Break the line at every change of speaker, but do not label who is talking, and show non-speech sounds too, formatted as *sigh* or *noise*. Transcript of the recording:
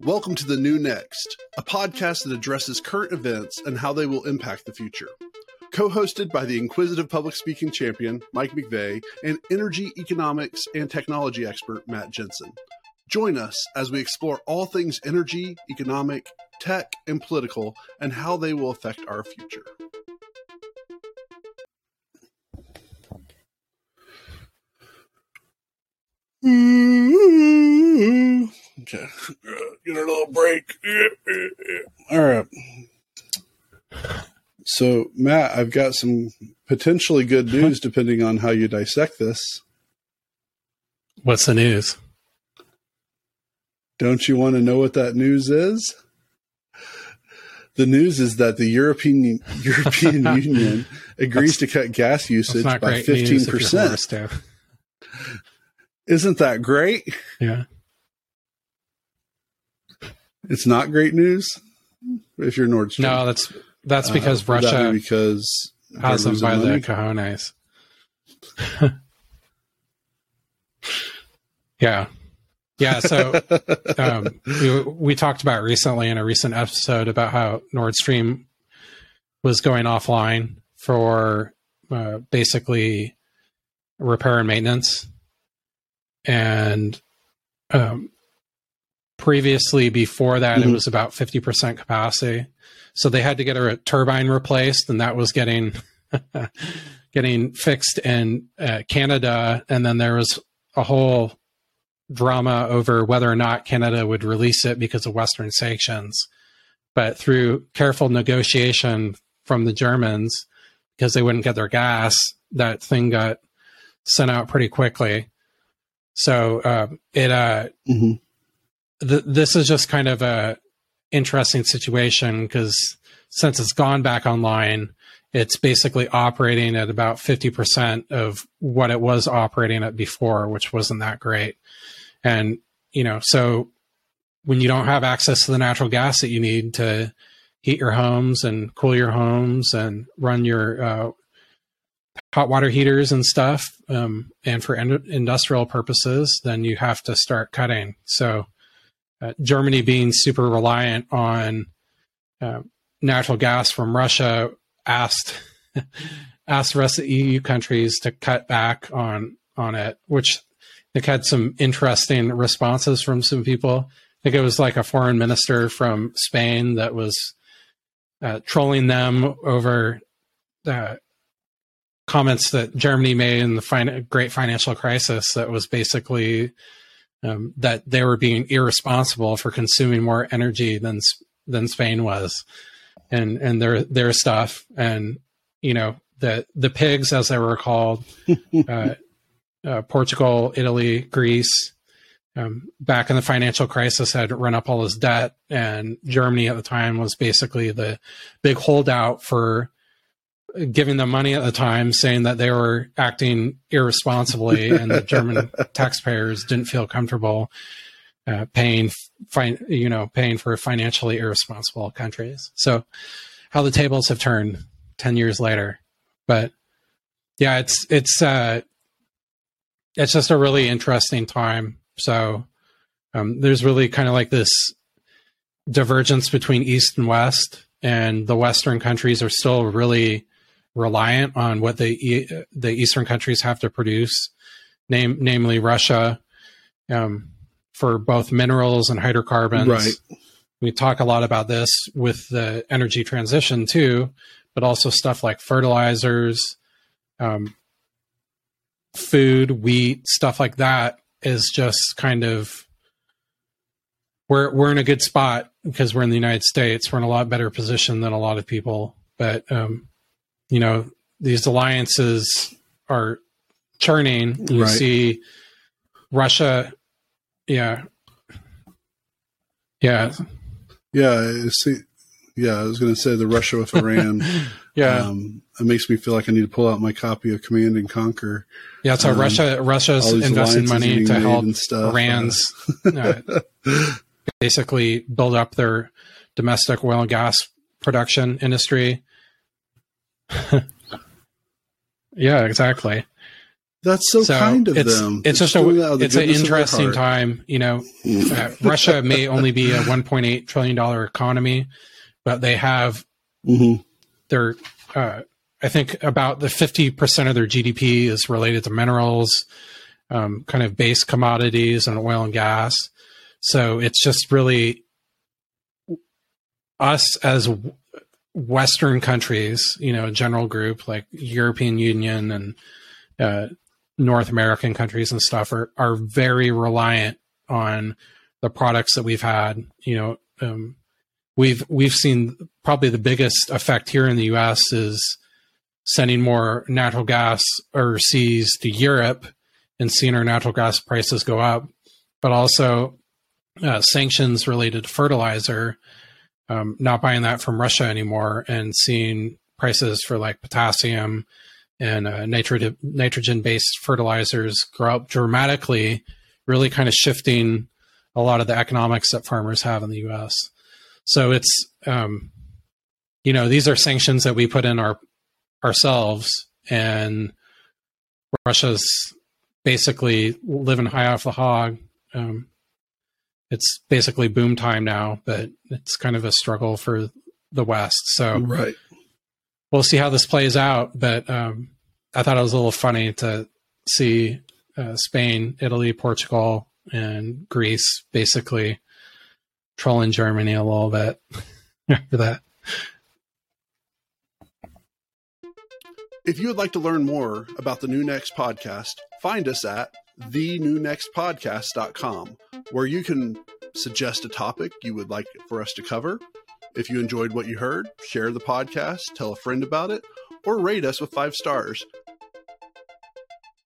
Welcome to The New Next, a podcast that addresses current events and how they will impact the future. Co hosted by the inquisitive public speaking champion, Mike McVey, and energy, economics, and technology expert, Matt Jensen. Join us as we explore all things energy, economic, tech, and political, and how they will affect our future. Okay, get a little break. All right. So, Matt, I've got some potentially good news depending on how you dissect this.
What's the news?
Don't you want to know what that news is? The news is that the European European *laughs* Union agrees to cut gas usage by fifteen percent. Isn't that great?
Yeah.
It's not great news if you're Nord Stream.
No, that's that's because uh, Russia
that because
has them by money? the cojones. *laughs* yeah, yeah. So *laughs* um, we, we talked about recently in a recent episode about how Nord Stream was going offline for uh, basically repair and maintenance, and um, previously before that mm-hmm. it was about 50% capacity. So they had to get a turbine replaced and that was getting *laughs* getting fixed in uh, canada. And then there was a whole drama over whether or not canada would release it because of western sanctions. But through careful negotiation from the germans because they wouldn't get their gas that thing got sent out pretty quickly so uh, it uh, mm-hmm th- this is just kind of a interesting situation because since it's gone back online, it's basically operating at about 50% of what it was operating at before, which wasn't that great. And, you know, so when you don't have access to the natural gas that you need to heat your homes and cool your homes and run your uh, hot water heaters and stuff, um, and for in- industrial purposes, then you have to start cutting. So, uh, Germany being super reliant on uh, natural gas from Russia asked *laughs* asked the rest of the EU countries to cut back on on it, which they had some interesting responses from some people. I think it was like a foreign minister from Spain that was uh, trolling them over uh, comments that Germany made in the fin- great financial crisis. That was basically um, that they were being irresponsible for consuming more energy than than Spain was, and and their their stuff, and you know the the pigs as they were called, *laughs* uh, uh, Portugal, Italy, Greece. Um, back in the financial crisis, had run up all his debt, and Germany at the time was basically the big holdout for giving them money at the time, saying that they were acting irresponsibly, and the German *laughs* taxpayers didn't feel comfortable uh, paying, fi- you know, paying for financially irresponsible countries. So, how the tables have turned ten years later, but yeah, it's it's uh, it's just a really interesting time. So, um, there's really kind of like this divergence between East and West, and the Western countries are still really reliant on what the the eastern countries have to produce, name namely Russia, um, for both minerals and hydrocarbons.
Right.
We talk a lot about this with the energy transition too, but also stuff like fertilizers, um, food, wheat, stuff like that is just kind of we're we're in a good spot because we're in the United States. We're in a lot better position than a lot of people, but um, you know these alliances are churning. You right. see Russia, yeah, yeah,
yeah. See, yeah. I was going to say the Russia with Iran. *laughs*
yeah,
um, it makes me feel like I need to pull out my copy of Command and Conquer.
Yeah, so um, Russia Russia's investing money to help stuff, Iran's uh, *laughs* basically build up their domestic oil and gas production industry *laughs* yeah, exactly.
That's so, so kind of
it's,
them.
It's, it's just a it's an interesting time. You know, uh, *laughs* Russia may only be a 1.8 trillion dollar economy, but they have mm-hmm. their uh, I think about the 50 percent of their GDP is related to minerals, um, kind of base commodities and oil and gas. So it's just really us as Western countries, you know, general group like European Union and uh, North American countries and stuff are are very reliant on the products that we've had. You know, um, we've we've seen probably the biggest effect here in the U.S. is sending more natural gas overseas to Europe and seeing our natural gas prices go up, but also uh, sanctions related to fertilizer. Um, not buying that from Russia anymore and seeing prices for like potassium and uh, nitrogen nitrogen based fertilizers grow up dramatically, really kind of shifting a lot of the economics that farmers have in the U.S. So it's um, you know these are sanctions that we put in our ourselves, and Russia's basically living high off the hog. Um, it's basically boom time now, but it's kind of a struggle for the West. So
right
we'll see how this plays out. But um, I thought it was a little funny to see uh, Spain, Italy, Portugal, and Greece basically trolling Germany a little bit *laughs* after that.
If you would like to learn more about the New Next podcast, find us at thenewnextpodcast.com, where you can suggest a topic you would like for us to cover if you enjoyed what you heard, share the podcast, tell a friend about it, or rate us with five stars.